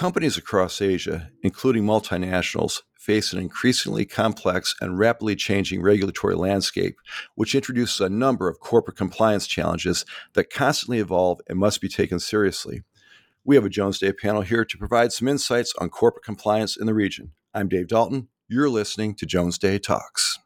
Companies across Asia, including multinationals, face an increasingly complex and rapidly changing regulatory landscape, which introduces a number of corporate compliance challenges that constantly evolve and must be taken seriously. We have a Jones Day panel here to provide some insights on corporate compliance in the region. I'm Dave Dalton. You're listening to Jones Day Talks.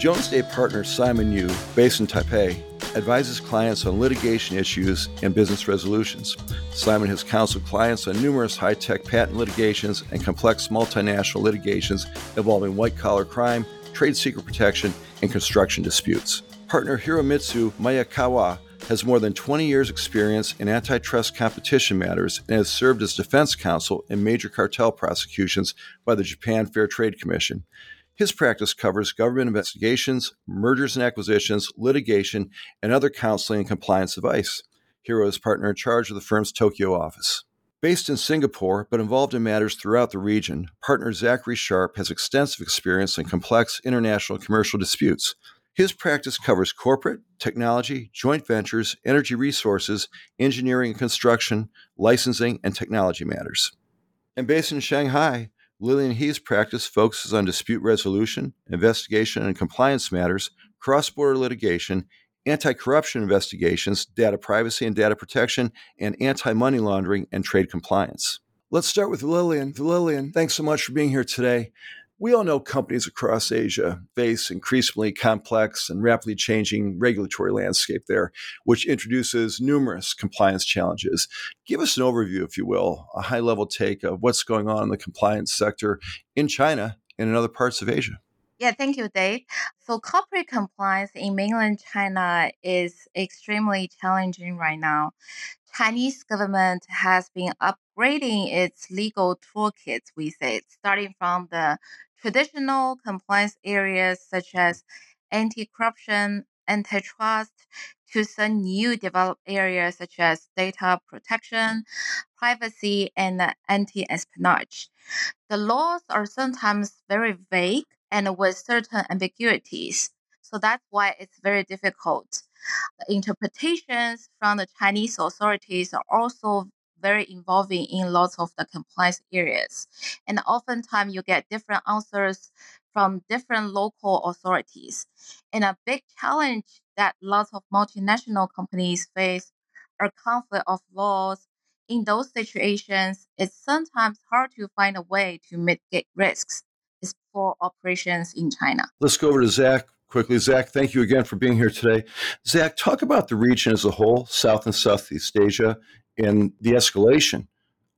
Jones Day partner Simon Yu, based in Taipei, advises clients on litigation issues and business resolutions. Simon has counseled clients on numerous high tech patent litigations and complex multinational litigations involving white collar crime, trade secret protection, and construction disputes. Partner Hiromitsu Miyakawa has more than 20 years' experience in antitrust competition matters and has served as defense counsel in major cartel prosecutions by the Japan Fair Trade Commission. His practice covers government investigations, mergers and acquisitions, litigation, and other counseling and compliance advice. Hiro is partner in charge of the firm's Tokyo office. Based in Singapore, but involved in matters throughout the region, partner Zachary Sharpe has extensive experience in complex international commercial disputes. His practice covers corporate, technology, joint ventures, energy resources, engineering and construction, licensing, and technology matters. And based in Shanghai, Lillian He's practice focuses on dispute resolution, investigation and compliance matters, cross border litigation, anti corruption investigations, data privacy and data protection, and anti money laundering and trade compliance. Let's start with Lillian. Lillian, thanks so much for being here today. We all know companies across Asia face increasingly complex and rapidly changing regulatory landscape there, which introduces numerous compliance challenges. Give us an overview, if you will, a high level take of what's going on in the compliance sector in China and in other parts of Asia. Yeah, thank you, Dave. So corporate compliance in mainland China is extremely challenging right now. Chinese government has been upgrading its legal toolkits, we say, starting from the traditional compliance areas such as anti-corruption, antitrust, to some new developed areas such as data protection, privacy, and anti-espionage. The laws are sometimes very vague and with certain ambiguities. So that's why it's very difficult. The interpretations from the Chinese authorities are also very involving in lots of the compliance areas. And oftentimes you get different answers from different local authorities. And a big challenge that lots of multinational companies face are conflict of laws. In those situations, it's sometimes hard to find a way to mitigate risks for operations in China. Let's go over to Zach quickly. Zach, thank you again for being here today. Zach, talk about the region as a whole, South and Southeast Asia, and the escalation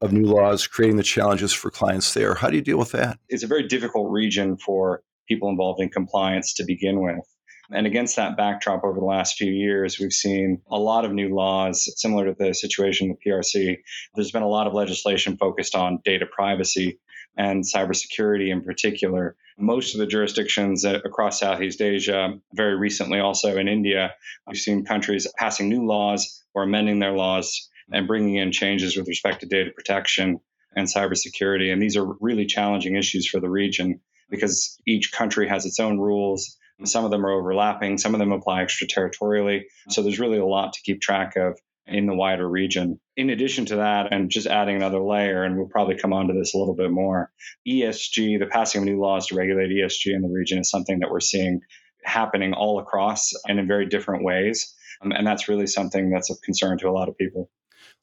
of new laws, creating the challenges for clients there. How do you deal with that? It's a very difficult region for people involved in compliance to begin with. And against that backdrop, over the last few years, we've seen a lot of new laws similar to the situation with PRC. There's been a lot of legislation focused on data privacy and cybersecurity in particular. Most of the jurisdictions across Southeast Asia, very recently also in India, we've seen countries passing new laws or amending their laws and bringing in changes with respect to data protection and cybersecurity. And these are really challenging issues for the region because each country has its own rules. Some of them are overlapping, some of them apply extraterritorially. So there's really a lot to keep track of in the wider region. In addition to that, and just adding another layer, and we'll probably come on to this a little bit more, ESG, the passing of new laws to regulate ESG in the region is something that we're seeing happening all across and in very different ways. Um, and that's really something that's of concern to a lot of people.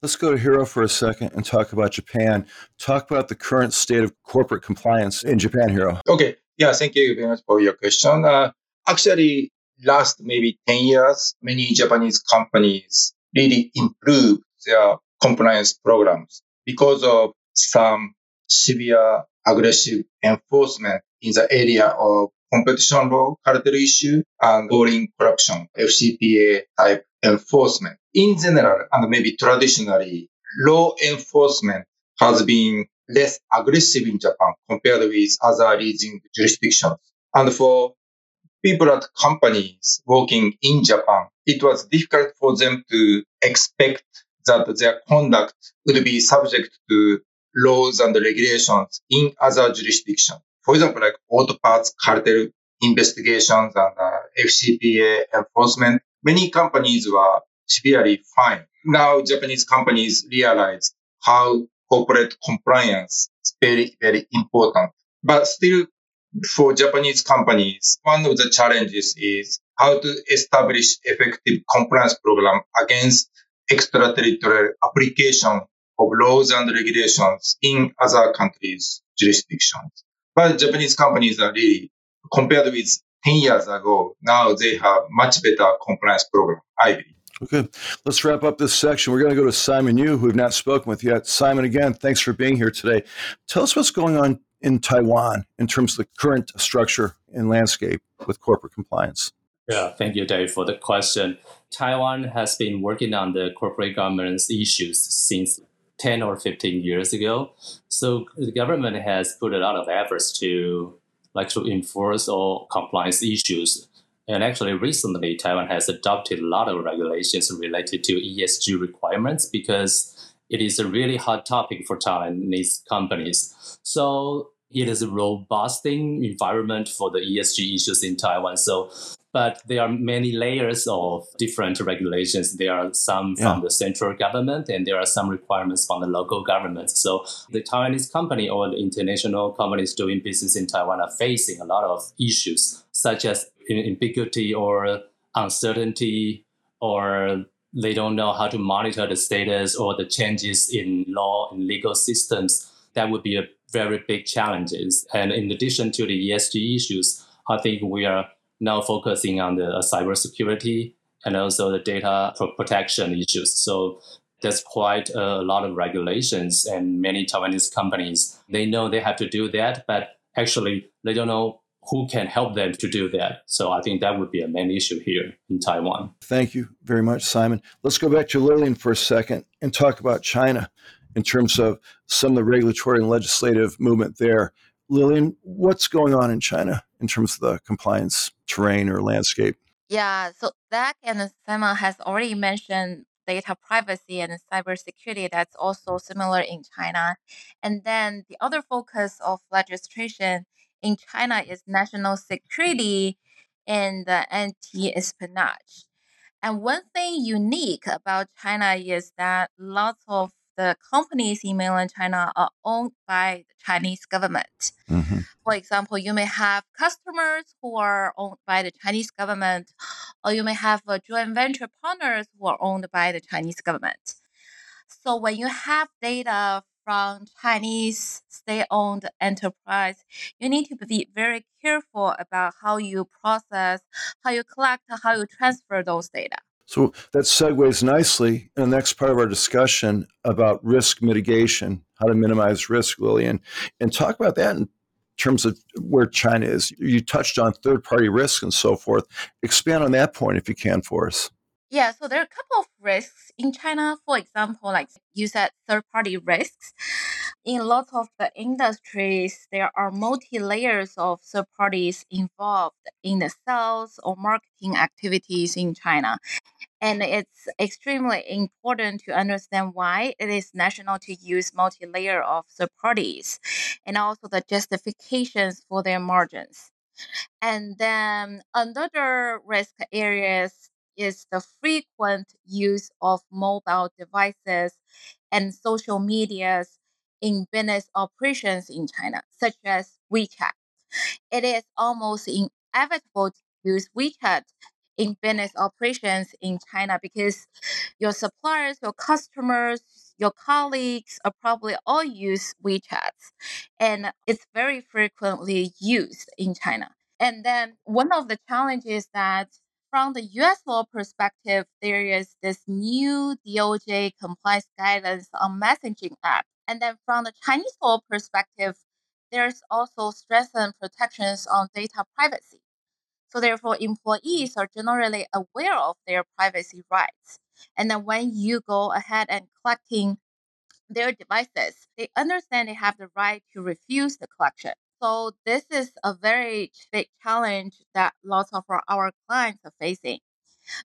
Let's go to Hiro for a second and talk about Japan. Talk about the current state of corporate compliance in Japan, Hiro. Okay. Yeah, thank you very much for your question. Uh, actually, last maybe 10 years, many Japanese companies really improve their compliance programs because of some severe aggressive enforcement in the area of competition law, cartel issue, and foreign corruption, FCPA type enforcement in general, and maybe traditionally, law enforcement has been less aggressive in Japan compared with other leading jurisdictions. And for people at companies working in Japan, it was difficult for them to expect that their conduct would be subject to laws and regulations in other jurisdictions. For example, like auto parts cartel investigations and uh, FCPA enforcement. Many companies were severely fined now Japanese companies realize how corporate compliance is very, very important. But still, for Japanese companies, one of the challenges is how to establish effective compliance program against extraterritorial application of laws and regulations in other countries' jurisdictions. But Japanese companies are really, compared with 10 years ago, now they have much better compliance program, I believe. Okay, let's wrap up this section. We're going to go to Simon Yu, who we've not spoken with yet. Simon, again, thanks for being here today. Tell us what's going on in Taiwan in terms of the current structure and landscape with corporate compliance. Yeah, thank you, Dave, for the question. Taiwan has been working on the corporate governance issues since 10 or 15 years ago. So the government has put a lot of efforts to like to enforce all compliance issues. And actually recently Taiwan has adopted a lot of regulations related to ESG requirements because it is a really hot topic for Taiwanese companies. So it is a robusting environment for the ESG issues in Taiwan. So but there are many layers of different regulations. There are some yeah. from the central government, and there are some requirements from the local government. So the Taiwanese company or the international companies doing business in Taiwan are facing a lot of issues, such as ambiguity or uncertainty, or they don't know how to monitor the status or the changes in law and legal systems. That would be a very big challenges. And in addition to the ESG issues, I think we are now focusing on the uh, cybersecurity and also the data protection issues. So there's quite a lot of regulations and many Taiwanese companies, they know they have to do that, but actually they don't know who can help them to do that. So I think that would be a main issue here in Taiwan. Thank you very much, Simon. Let's go back to Lillian for a second and talk about China in terms of some of the regulatory and legislative movement there. Lillian, what's going on in China in terms of the compliance terrain or landscape? Yeah, so Zach and Simon has already mentioned data privacy and cybersecurity. That's also similar in China. And then the other focus of legislation in China is national security and the anti-espionage. And one thing unique about China is that lots of the companies in mainland China are owned by the Chinese government. Mm-hmm. For example, you may have customers who are owned by the Chinese government, or you may have a joint venture partners who are owned by the Chinese government. So when you have data from Chinese state-owned enterprise, you need to be very careful about how you process, how you collect, how you transfer those data. So that segues nicely in the next part of our discussion about risk mitigation, how to minimize risk, Lillian, and talk about that in terms of where China is. You touched on third party risks and so forth. Expand on that point if you can for us. Yeah, so there are a couple of risks in China. For example, like you said, third party risks. In lots of the industries, there are multi layers of third parties involved in the sales or marketing activities in China. And it's extremely important to understand why it is national to use multi-layer of third parties and also the justifications for their margins. And then another risk areas is the frequent use of mobile devices and social medias in business operations in China, such as WeChat. It is almost inevitable to use WeChat in business operations in China because your suppliers, your customers, your colleagues are probably all use WeChat and it's very frequently used in China. And then one of the challenges that from the US law perspective, there is this new DOJ compliance guidance on messaging app. And then from the Chinese law perspective, there's also strengthened protections on data privacy. So therefore, employees are generally aware of their privacy rights. And then when you go ahead and collecting their devices, they understand they have the right to refuse the collection. So this is a very big challenge that lots of our, our clients are facing.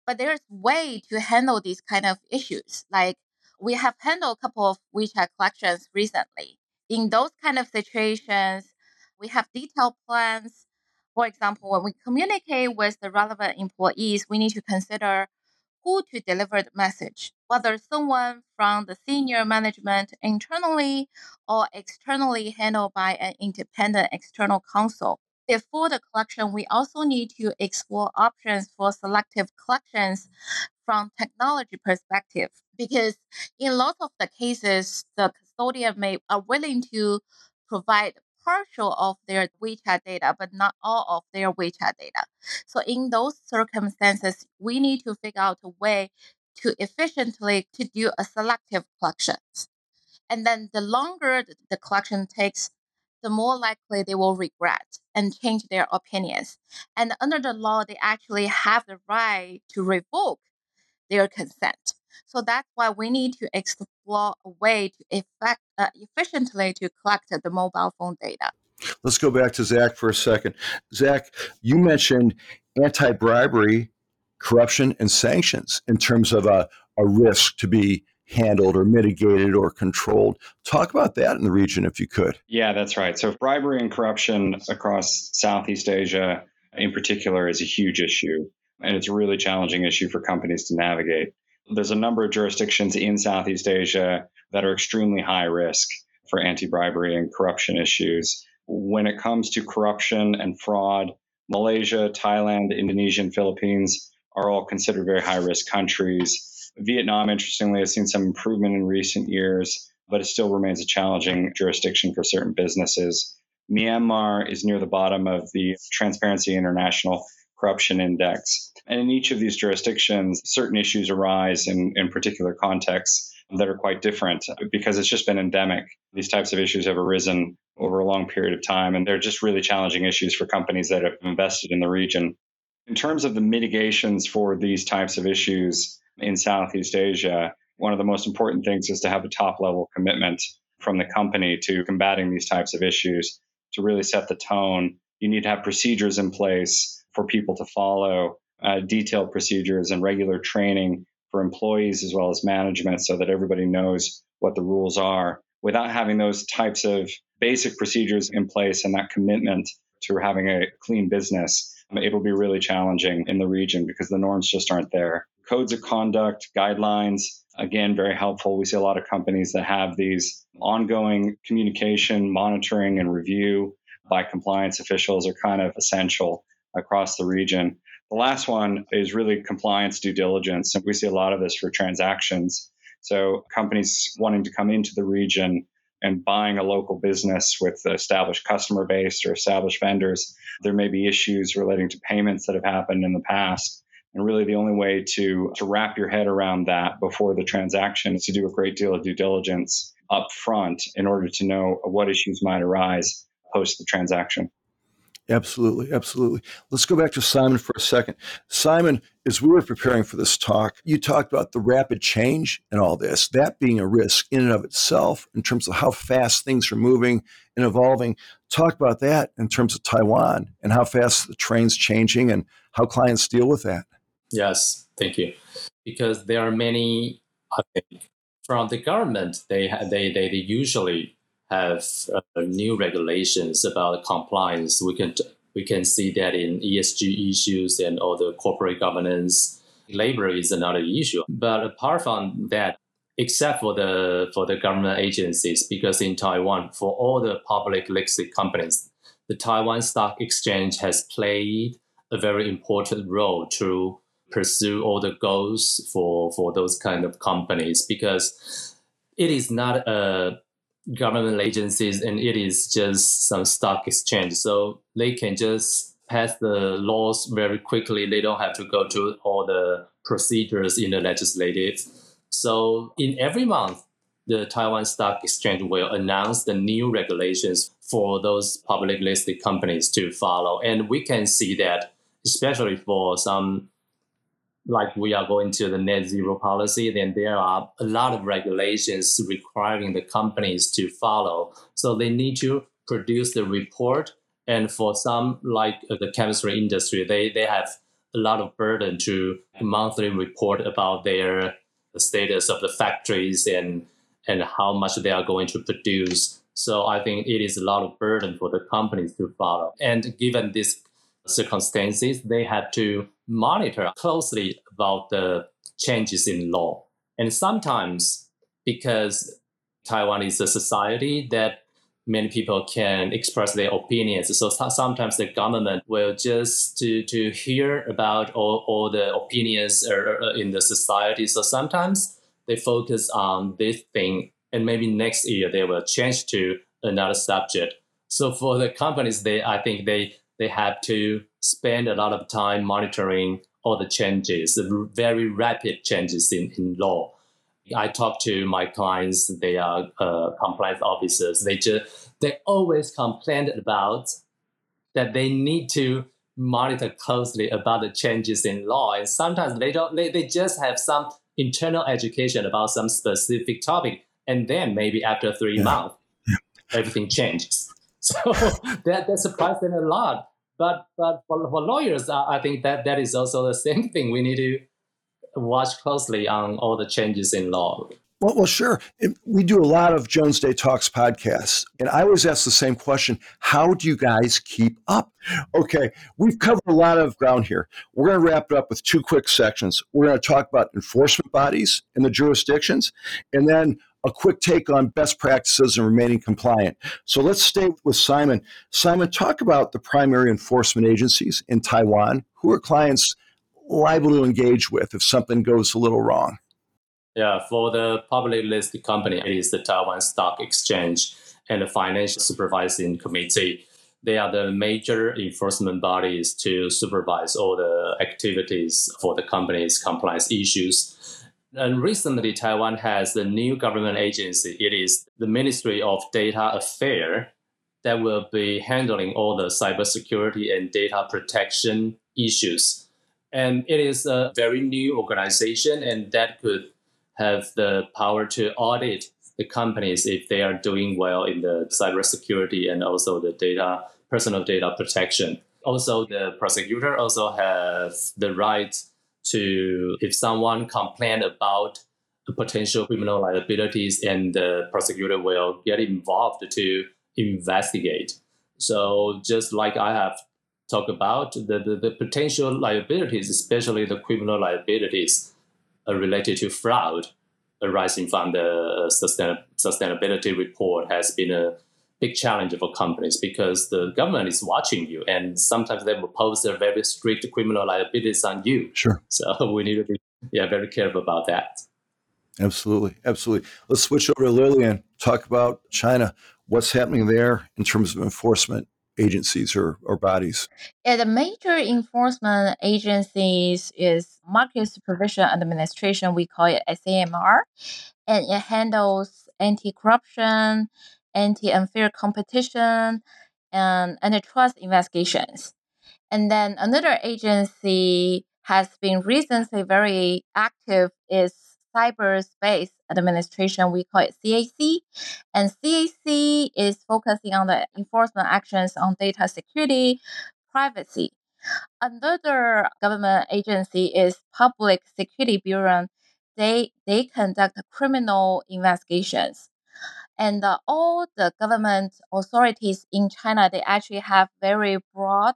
But there's way to handle these kind of issues. Like we have handled a couple of WeChat collections recently. In those kind of situations, we have detailed plans for example, when we communicate with the relevant employees, we need to consider who to deliver the message, whether someone from the senior management internally or externally handled by an independent external counsel. Before the collection, we also need to explore options for selective collections from technology perspective because in lots of the cases, the custodian may are willing to provide partial of their WeChat data, but not all of their WeChat data. So in those circumstances, we need to figure out a way to efficiently to do a selective collection. And then the longer the collection takes, the more likely they will regret and change their opinions. And under the law, they actually have the right to revoke their consent. So that's why we need to explore a way to effect, uh, efficiently to collect the mobile phone data. Let's go back to Zach for a second. Zach, you mentioned anti bribery, corruption, and sanctions in terms of a, a risk to be handled or mitigated or controlled. Talk about that in the region if you could. Yeah, that's right. So, bribery and corruption across Southeast Asia in particular is a huge issue. And it's a really challenging issue for companies to navigate. There's a number of jurisdictions in Southeast Asia that are extremely high risk for anti bribery and corruption issues. When it comes to corruption and fraud, Malaysia, Thailand, Indonesia, and Philippines are all considered very high risk countries. Vietnam, interestingly, has seen some improvement in recent years, but it still remains a challenging jurisdiction for certain businesses. Myanmar is near the bottom of the Transparency International Corruption Index. And in each of these jurisdictions, certain issues arise in, in particular contexts that are quite different because it's just been endemic. These types of issues have arisen over a long period of time, and they're just really challenging issues for companies that have invested in the region. In terms of the mitigations for these types of issues in Southeast Asia, one of the most important things is to have a top level commitment from the company to combating these types of issues to really set the tone. You need to have procedures in place for people to follow uh, detailed procedures and regular training for employees as well as management so that everybody knows what the rules are. Without having those types of basic procedures in place and that commitment to having a clean business, it'll be really challenging in the region because the norms just aren't there. Codes of conduct, guidelines, again, very helpful. We see a lot of companies that have these ongoing communication, monitoring, and review by compliance officials are kind of essential across the region. The last one is really compliance due diligence. And we see a lot of this for transactions. So companies wanting to come into the region and buying a local business with established customer base or established vendors, there may be issues relating to payments that have happened in the past. And really, the only way to, to wrap your head around that before the transaction is to do a great deal of due diligence up front in order to know what issues might arise post the transaction. Absolutely, absolutely. Let's go back to Simon for a second. Simon, as we were preparing for this talk, you talked about the rapid change and all this, that being a risk in and of itself in terms of how fast things are moving and evolving. Talk about that in terms of Taiwan and how fast the train's changing and how clients deal with that. Yes, thank you. Because there are many, I think, from the government, they, they, they, they usually have uh, new regulations about compliance. We can we can see that in ESG issues and all the corporate governance. Labor is another issue. But apart from that, except for the for the government agencies, because in Taiwan, for all the public listed companies, the Taiwan Stock Exchange has played a very important role to pursue all the goals for for those kind of companies because it is not a government agencies and it is just some stock exchange. So they can just pass the laws very quickly. They don't have to go to all the procedures in the legislative. So in every month, the Taiwan Stock Exchange will announce the new regulations for those public listed companies to follow. And we can see that, especially for some like we are going to the net zero policy, then there are a lot of regulations requiring the companies to follow. So they need to produce the report. And for some, like uh, the chemistry industry, they, they have a lot of burden to monthly report about their status of the factories and and how much they are going to produce. So I think it is a lot of burden for the companies to follow. And given this circumstances, they had to monitor closely about the changes in law. And sometimes, because Taiwan is a society that many people can express their opinions. So sometimes the government will just to, to hear about all, all the opinions er, er, er, in the society. So sometimes they focus on this thing and maybe next year they will change to another subject. So for the companies, they I think they they have to spend a lot of time monitoring all the changes, the very rapid changes in, in law. I talk to my clients; they are uh, compliance officers. They just they always complain about that they need to monitor closely about the changes in law, and sometimes they don't. They, they just have some internal education about some specific topic, and then maybe after three yeah. months, yeah. everything changes. So that that surprised them a lot. But but for, for lawyers, I think that that is also the same thing. We need to watch closely on all the changes in law. Well, well, sure. We do a lot of Jones Day Talks podcasts, and I always ask the same question How do you guys keep up? Okay, we've covered a lot of ground here. We're going to wrap it up with two quick sections. We're going to talk about enforcement bodies and the jurisdictions, and then a quick take on best practices and remaining compliant. So let's stay with Simon. Simon, talk about the primary enforcement agencies in Taiwan. Who are clients liable to engage with if something goes a little wrong? Yeah, for the public listed company, it is the Taiwan Stock Exchange and the Financial Supervising Committee. They are the major enforcement bodies to supervise all the activities for the company's compliance issues. And recently, Taiwan has a new government agency. It is the Ministry of Data Affairs that will be handling all the cybersecurity and data protection issues. And it is a very new organization, and that could have the power to audit the companies if they are doing well in the cybersecurity and also the data, personal data protection. Also, the prosecutor also has the right to if someone complain about potential criminal liabilities and the prosecutor will get involved to investigate. So just like I have talked about, the, the, the potential liabilities, especially the criminal liabilities uh, related to fraud arising from the sustain- sustainability report has been a big challenge for companies because the government is watching you and sometimes they will pose their very strict criminal liabilities on you. Sure. So we need to be yeah, very careful about that. Absolutely. Absolutely. Let's switch over to Lillian, talk about China. What's happening there in terms of enforcement agencies or, or bodies? Yeah, the major enforcement agencies is Market Supervision Administration. We call it SAMR, and it handles anti-corruption, anti-unfair competition, and antitrust investigations. And then another agency has been recently very active is Cyberspace Administration. We call it CAC. And CAC is focusing on the enforcement actions on data security, privacy. Another government agency is Public Security Bureau. They, they conduct criminal investigations and uh, all the government authorities in China they actually have very broad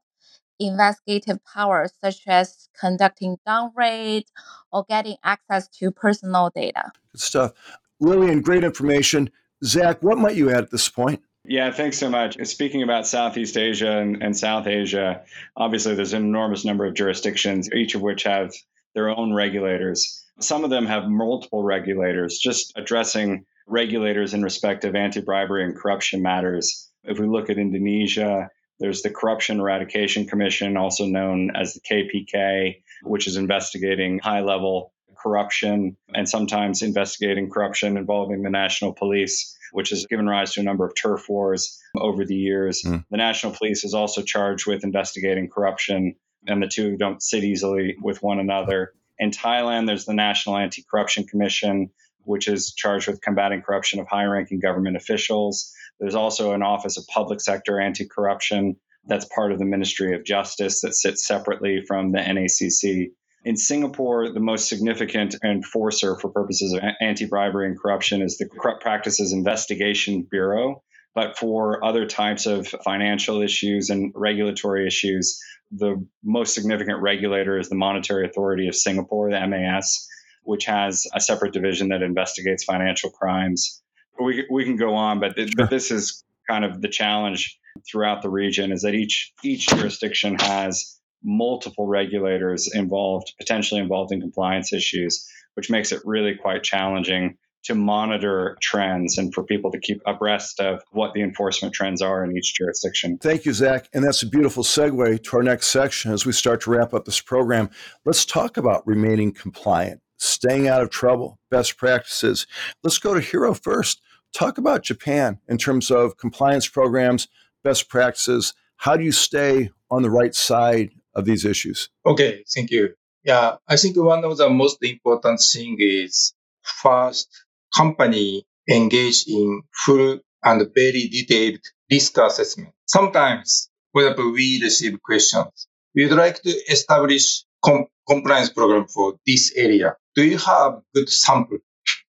investigative powers such as conducting dawn raid or getting access to personal data. Good stuff. Lillian, great information. Zach, what might you add at this point? Yeah, thanks so much. Speaking about Southeast Asia and, and South Asia, obviously there's an enormous number of jurisdictions, each of which have their own regulators. Some of them have multiple regulators, just addressing regulators in respect of anti bribery and corruption matters. If we look at Indonesia, there's the Corruption Eradication Commission, also known as the KPK, which is investigating high level corruption and sometimes investigating corruption involving the national police, which has given rise to a number of turf wars over the years. Mm. The national police is also charged with investigating corruption, and the two don't sit easily with one another. In Thailand, there's the National Anti Corruption Commission, which is charged with combating corruption of high ranking government officials. There's also an Office of Public Sector Anti Corruption that's part of the Ministry of Justice that sits separately from the NACC. In Singapore, the most significant enforcer for purposes of anti bribery and corruption is the Corrupt Practices Investigation Bureau. But for other types of financial issues and regulatory issues, the most significant regulator is the Monetary Authority of Singapore, the MAS. Which has a separate division that investigates financial crimes. We, we can go on, but, th- but this is kind of the challenge throughout the region is that each each jurisdiction has multiple regulators involved, potentially involved in compliance issues, which makes it really quite challenging to monitor trends and for people to keep abreast of what the enforcement trends are in each jurisdiction. Thank you, Zach. And that's a beautiful segue to our next section as we start to wrap up this program. Let's talk about remaining compliant, staying out of trouble, best practices. Let's go to Hiro first. Talk about Japan in terms of compliance programs, best practices. How do you stay on the right side of these issues? Okay, thank you. Yeah, I think one of the most important thing is first company engage in full and very detailed risk assessment. Sometimes, for example, we receive questions. We'd like to establish com- compliance program for this area. Do you have good sample?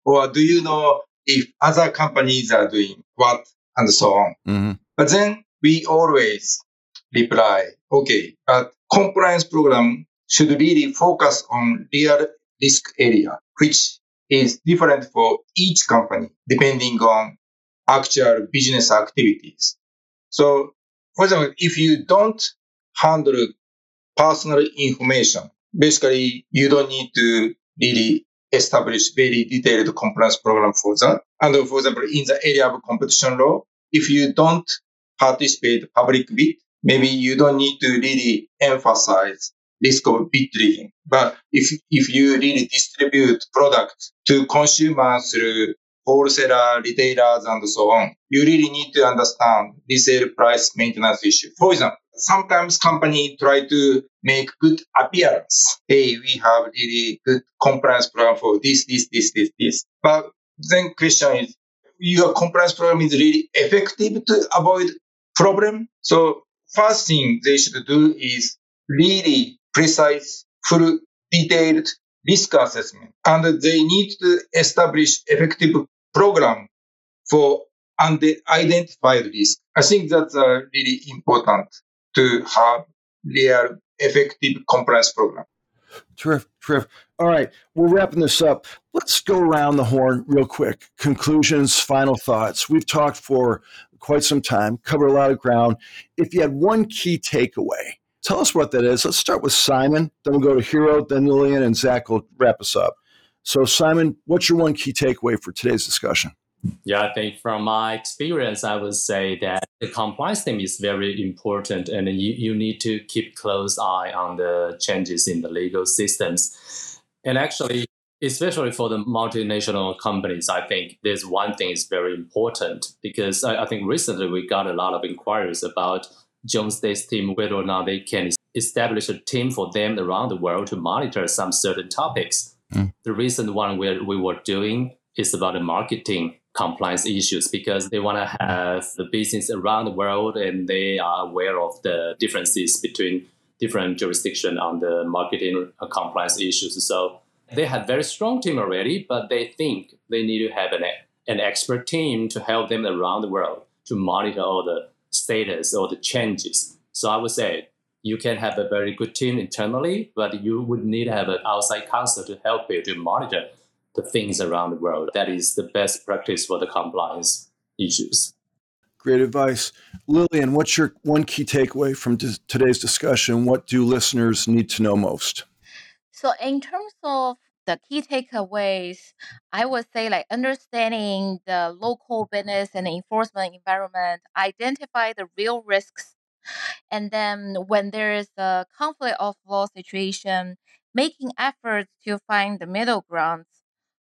Or do you know if other companies are doing what and so on? Mm-hmm. But then we always reply, okay, but compliance program should really focus on real risk area, which is different for each company depending on actual business activities. So, for example, if you don't handle personal information, basically you don't need to really establish very detailed compliance program for that. And for example, in the area of competition law, if you don't participate public bid, maybe you don't need to really emphasize risk of bid rigging. But if, if you really distribute products to consumers through wholesaler, retailers, and so on, you really need to understand resale price maintenance issue. For example, sometimes company try to make good appearance. Hey, we have really good compliance program for this, this, this, this, this. But then question is, your compliance program is really effective to avoid problem. So first thing they should do is really precise, full, detailed risk assessment. And they need to establish effective program for unidentified risk. I think that's uh, really important to have real effective compliance program. Terrific, terrific. All right, we're wrapping this up. Let's go around the horn real quick. Conclusions, final thoughts. We've talked for quite some time, covered a lot of ground. If you had one key takeaway, tell us what that is. Let's start with Simon, then we'll go to Hiro, then Lillian, and Zach will wrap us up. So, Simon, what's your one key takeaway for today's discussion? Yeah, I think from my experience, I would say that the compliance team is very important and you, you need to keep close eye on the changes in the legal systems. And actually, especially for the multinational companies, I think there's one thing is very important because I, I think recently we got a lot of inquiries about Jones Day's team, whether or not they can establish a team for them around the world to monitor some certain topics. Mm. The recent one we, we were doing is about the marketing compliance issues because they want to have the business around the world and they are aware of the differences between different jurisdictions on the marketing compliance issues. So they have very strong team already, but they think they need to have an, an expert team to help them around the world to monitor all the status or the changes. So I would say you can have a very good team internally, but you would need to have an outside counsel to help you to monitor the things around the world. That is the best practice for the compliance issues. Great advice. Lillian, what's your one key takeaway from today's discussion? What do listeners need to know most? So, in terms of the key takeaways, I would say like understanding the local business and enforcement environment, identify the real risks, and then when there is a conflict of law situation, making efforts to find the middle grounds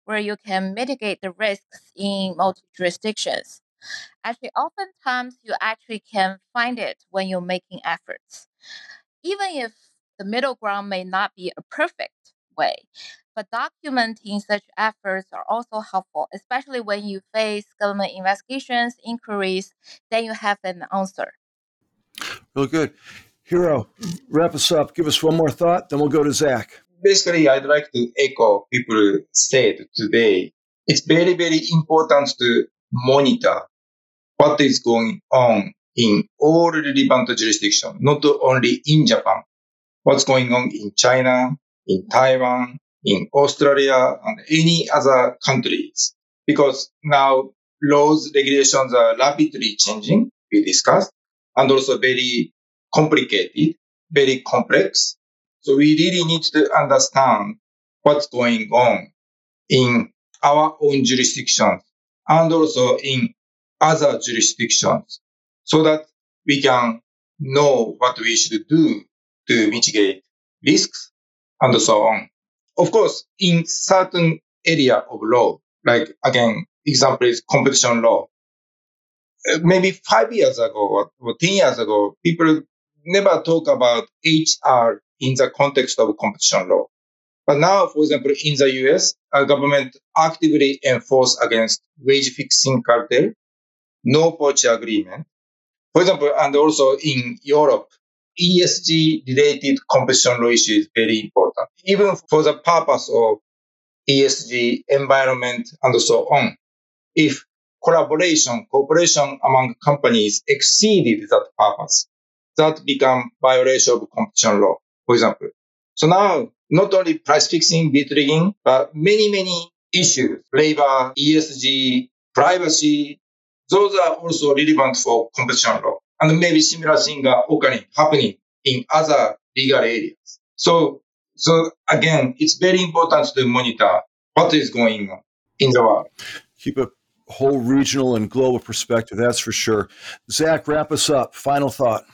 where you can mitigate the risks in multi jurisdictions. Actually, oftentimes you actually can find it when you're making efforts. Even if the middle ground may not be a perfect way, but documenting such efforts are also helpful, especially when you face government investigations, inquiries, then you have an answer. Real good. Hiro, wrap us up. Give us one more thought, then we'll go to Zach basically, I'd like to echo people said today. It's very, very important to monitor what is going on in all relevant jurisdictions, not only in Japan, what's going on in China, in Taiwan, in Australia and any other countries because now laws, regulations are rapidly changing, we discussed, and also very complicated, very complex. So we really need to understand what's going on in our own jurisdictions and also in other jurisdictions so that we can know what we should do to mitigate risks and so on. Of course, in certain area of law, like again, example is competition law. Uh, maybe five years ago or 10 years ago, people never talk about HR in the context of competition law. But now, for example, in the US, our government actively enforce against wage fixing cartel, no poach agreement. For example, and also in Europe, ESG related competition law issue is very important, even for the purpose of ESG, environment, and so on. If collaboration, cooperation among companies exceeded that purpose, that become violation of competition law, for example. So now, not only price fixing, bid rigging, but many, many issues, labor, ESG, privacy, those are also relevant for competition law. And maybe similar things are occurring, happening in other legal areas. So, so again, it's very important to monitor what is going on in the world. Keep a whole regional and global perspective, that's for sure. Zach, wrap us up. Final thought.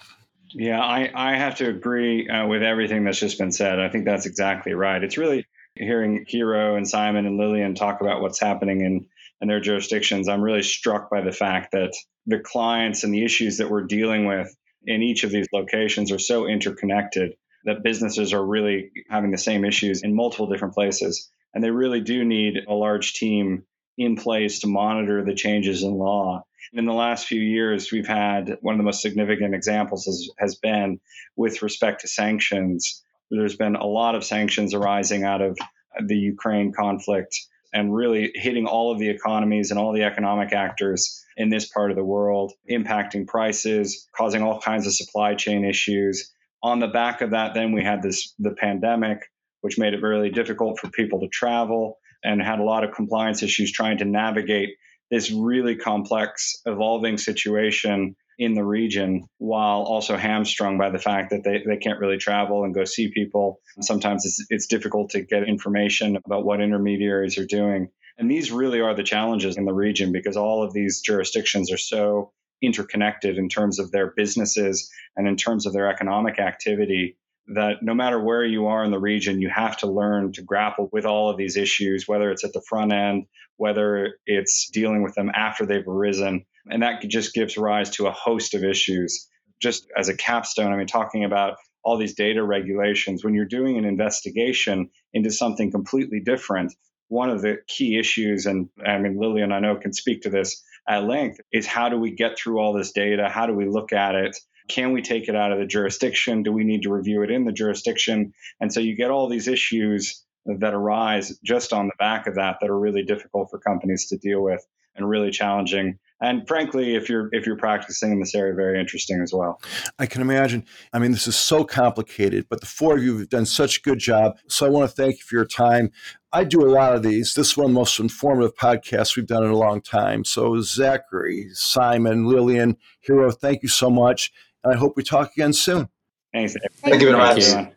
Yeah, I, I have to agree uh, with everything that's just been said. I think that's exactly right. It's really hearing Hiro and Simon and Lillian talk about what's happening in, in their jurisdictions. I'm really struck by the fact that the clients and the issues that we're dealing with in each of these locations are so interconnected that businesses are really having the same issues in multiple different places. And they really do need a large team in place to monitor the changes in law in the last few years, we've had one of the most significant examples has, has been with respect to sanctions. There's been a lot of sanctions arising out of the Ukraine conflict and really hitting all of the economies and all the economic actors in this part of the world, impacting prices, causing all kinds of supply chain issues. On the back of that, then we had this the pandemic, which made it really difficult for people to travel and had a lot of compliance issues trying to navigate this really complex, evolving situation in the region while also hamstrung by the fact that they, they can't really travel and go see people. Sometimes it's, it's difficult to get information about what intermediaries are doing. And these really are the challenges in the region because all of these jurisdictions are so interconnected in terms of their businesses and in terms of their economic activity that no matter where you are in the region, you have to learn to grapple with all of these issues, whether it's at the front end, whether it's dealing with them after they've arisen. And that just gives rise to a host of issues. Just as a capstone, I mean, talking about all these data regulations, when you're doing an investigation into something completely different, one of the key issues, and I mean, Lillian, I know, can speak to this at length, is how do we get through all this data? How do we look at it? Can we take it out of the jurisdiction? Do we need to review it in the jurisdiction? And so you get all these issues that arise just on the back of that that are really difficult for companies to deal with and really challenging. And frankly if you're if you're practicing in this area very interesting as well. I can imagine. I mean this is so complicated but the four of you have done such a good job. So i want to thank you for your time. I do a lot of these. This is one of the most informative podcasts we've done in a long time. So zachary simon lillian Hiro thank you so much and I hope we talk again soon. Thanks. Thank, Thank you very much.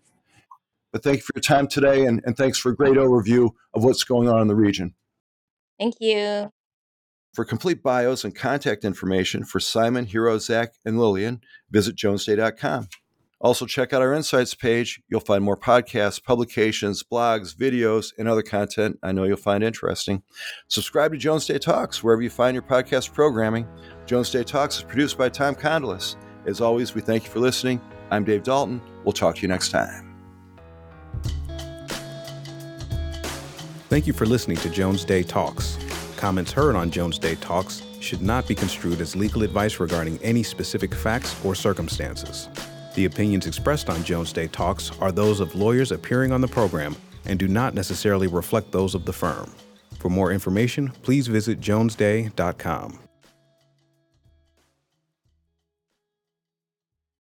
But thank you for your time today and, and thanks for a great overview of what's going on in the region. Thank you. For complete bios and contact information for Simon, Hiro, Zach, and Lillian, visit jonesday.com. Also, check out our insights page. You'll find more podcasts, publications, blogs, videos, and other content I know you'll find interesting. Subscribe to Jones Day Talks wherever you find your podcast programming. Jones Day Talks is produced by Tom Kondilas. As always, we thank you for listening. I'm Dave Dalton. We'll talk to you next time. Thank you for listening to Jones Day Talks. Comments heard on Jones Day Talks should not be construed as legal advice regarding any specific facts or circumstances. The opinions expressed on Jones Day Talks are those of lawyers appearing on the program and do not necessarily reflect those of the firm. For more information, please visit jonesday.com.